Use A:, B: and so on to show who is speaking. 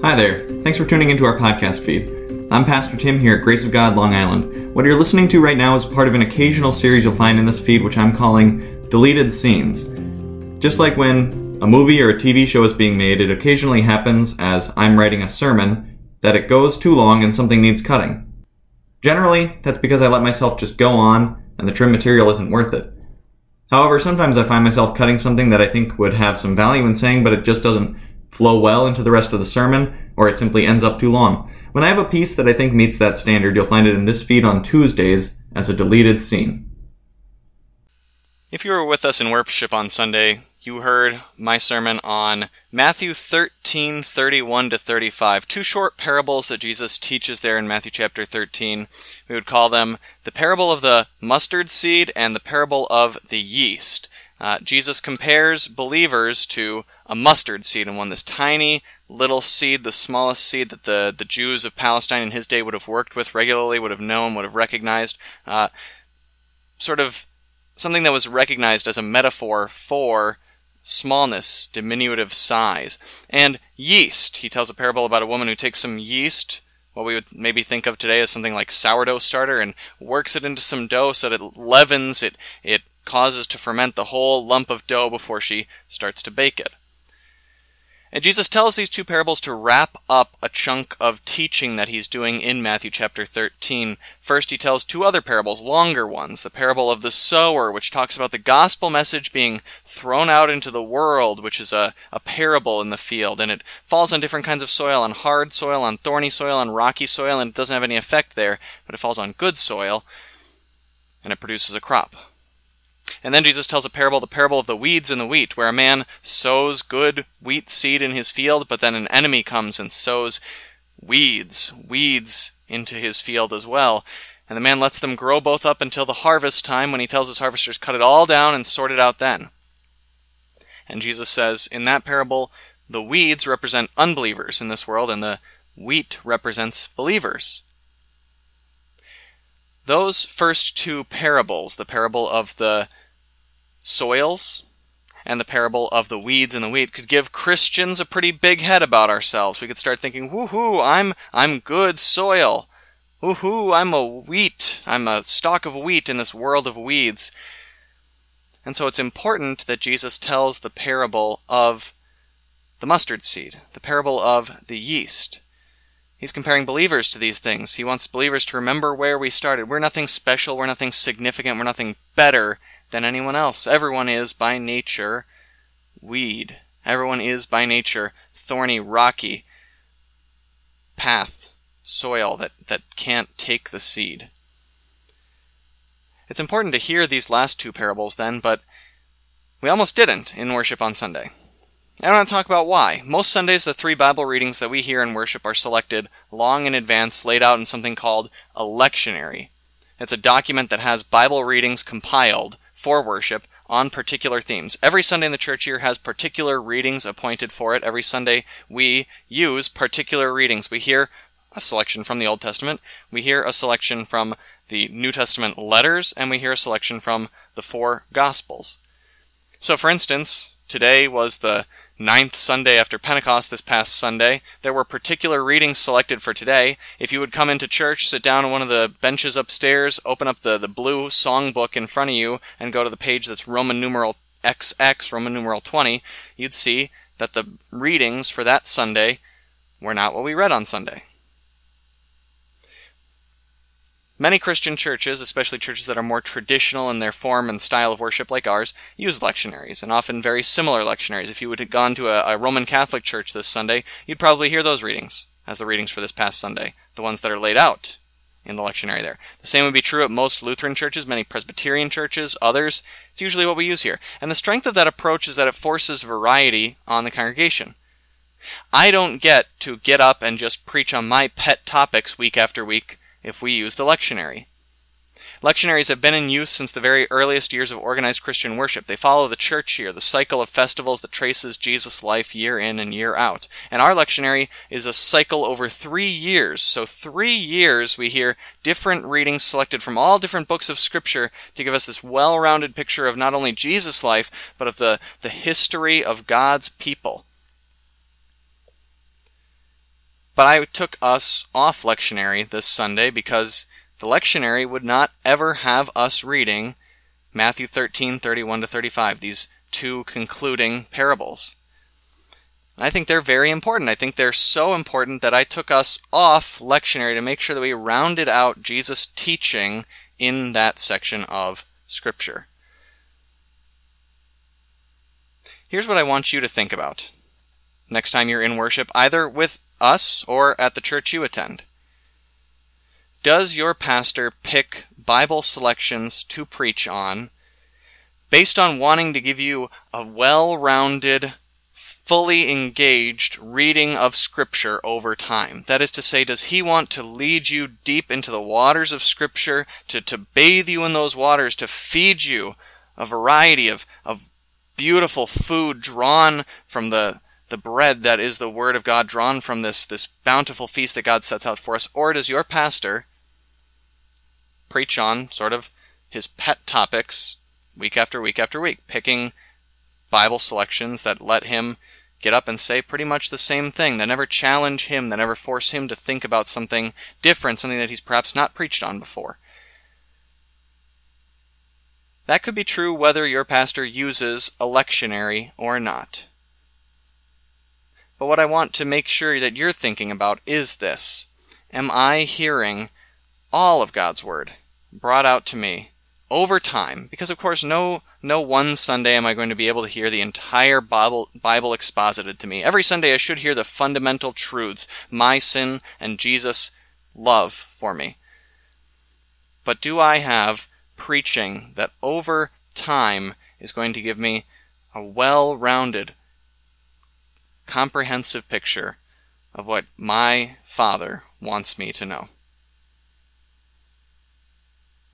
A: Hi there. Thanks for tuning into our podcast feed. I'm Pastor Tim here at Grace of God, Long Island. What you're listening to right now is part of an occasional series you'll find in this feed, which I'm calling Deleted Scenes. Just like when a movie or a TV show is being made, it occasionally happens as I'm writing a sermon that it goes too long and something needs cutting. Generally, that's because I let myself just go on and the trim material isn't worth it. However, sometimes I find myself cutting something that I think would have some value in saying, but it just doesn't flow well into the rest of the sermon, or it simply ends up too long. When I have a piece that I think meets that standard, you'll find it in this feed on Tuesdays as a deleted scene.
B: If you were with us in worship on Sunday, you heard my sermon on Matthew 13, 31 to 35. Two short parables that Jesus teaches there in Matthew chapter 13. We would call them the parable of the mustard seed and the parable of the yeast. Uh, Jesus compares believers to a mustard seed, and one this tiny little seed, the smallest seed that the, the Jews of Palestine in his day would have worked with regularly, would have known, would have recognized. Uh, sort of something that was recognized as a metaphor for smallness, diminutive size. And yeast. He tells a parable about a woman who takes some yeast, what we would maybe think of today as something like sourdough starter, and works it into some dough so that it leavens, it, it causes to ferment the whole lump of dough before she starts to bake it. And Jesus tells these two parables to wrap up a chunk of teaching that he's doing in Matthew chapter 13. First, he tells two other parables, longer ones. The parable of the sower, which talks about the gospel message being thrown out into the world, which is a, a parable in the field. And it falls on different kinds of soil, on hard soil, on thorny soil, on rocky soil, and it doesn't have any effect there, but it falls on good soil, and it produces a crop. And then Jesus tells a parable, the parable of the weeds and the wheat, where a man sows good wheat seed in his field, but then an enemy comes and sows weeds, weeds into his field as well. And the man lets them grow both up until the harvest time when he tells his harvesters, cut it all down and sort it out then. And Jesus says, in that parable, the weeds represent unbelievers in this world, and the wheat represents believers. Those first two parables, the parable of the soils and the parable of the weeds and the wheat could give Christians a pretty big head about ourselves. We could start thinking, woohoo, I'm I'm good soil. Woohoo, I'm a wheat. I'm a stalk of wheat in this world of weeds. And so it's important that Jesus tells the parable of the mustard seed, the parable of the yeast. He's comparing believers to these things. He wants believers to remember where we started. We're nothing special, we're nothing significant, we're nothing better than anyone else. Everyone is by nature weed. Everyone is by nature thorny, rocky path, soil that, that can't take the seed. It's important to hear these last two parables then, but we almost didn't in worship on Sunday. I want to talk about why. Most Sundays, the three Bible readings that we hear in worship are selected long in advance, laid out in something called a lectionary. It's a document that has Bible readings compiled for worship on particular themes. Every Sunday in the church year has particular readings appointed for it. Every Sunday we use particular readings. We hear a selection from the Old Testament, we hear a selection from the New Testament letters, and we hear a selection from the four Gospels. So, for instance, today was the ninth Sunday after Pentecost this past Sunday. There were particular readings selected for today. If you would come into church, sit down on one of the benches upstairs, open up the, the blue songbook in front of you, and go to the page that's Roman numeral XX, Roman numeral 20, you'd see that the readings for that Sunday were not what we read on Sunday. Many Christian churches, especially churches that are more traditional in their form and style of worship like ours, use lectionaries, and often very similar lectionaries. If you would have gone to a, a, Roman Catholic church this Sunday, you'd probably hear those readings as the readings for this past Sunday, the ones that are laid out in the lectionary there. The same would be true at most Lutheran churches, many Presbyterian churches, others. It's usually what we use here. And the strength of that approach is that it forces variety on the congregation. I don't get to get up and just preach on my pet topics week after week if we use the lectionary. Lectionaries have been in use since the very earliest years of organized Christian worship. They follow the church year, the cycle of festivals that traces Jesus' life year in and year out. And our lectionary is a cycle over three years. So, three years we hear different readings selected from all different books of Scripture to give us this well rounded picture of not only Jesus' life, but of the, the history of God's people. But I took us off lectionary this Sunday because the lectionary would not ever have us reading Matthew 13, 31 to 35, these two concluding parables. I think they're very important. I think they're so important that I took us off lectionary to make sure that we rounded out Jesus' teaching in that section of Scripture. Here's what I want you to think about next time you're in worship, either with us or at the church you attend. Does your pastor pick Bible selections to preach on based on wanting to give you a well rounded, fully engaged reading of Scripture over time? That is to say, does he want to lead you deep into the waters of Scripture, to, to bathe you in those waters, to feed you a variety of, of beautiful food drawn from the the bread that is the word of God drawn from this this bountiful feast that God sets out for us or does your pastor preach on sort of his pet topics week after week after week picking bible selections that let him get up and say pretty much the same thing that never challenge him that never force him to think about something different something that he's perhaps not preached on before. That could be true whether your pastor uses a lectionary or not but what I want to make sure that you're thinking about is this Am I hearing all of God's Word brought out to me over time? Because, of course, no, no one Sunday am I going to be able to hear the entire Bible, Bible exposited to me. Every Sunday I should hear the fundamental truths my sin and Jesus' love for me. But do I have preaching that over time is going to give me a well rounded comprehensive picture of what my Father wants me to know.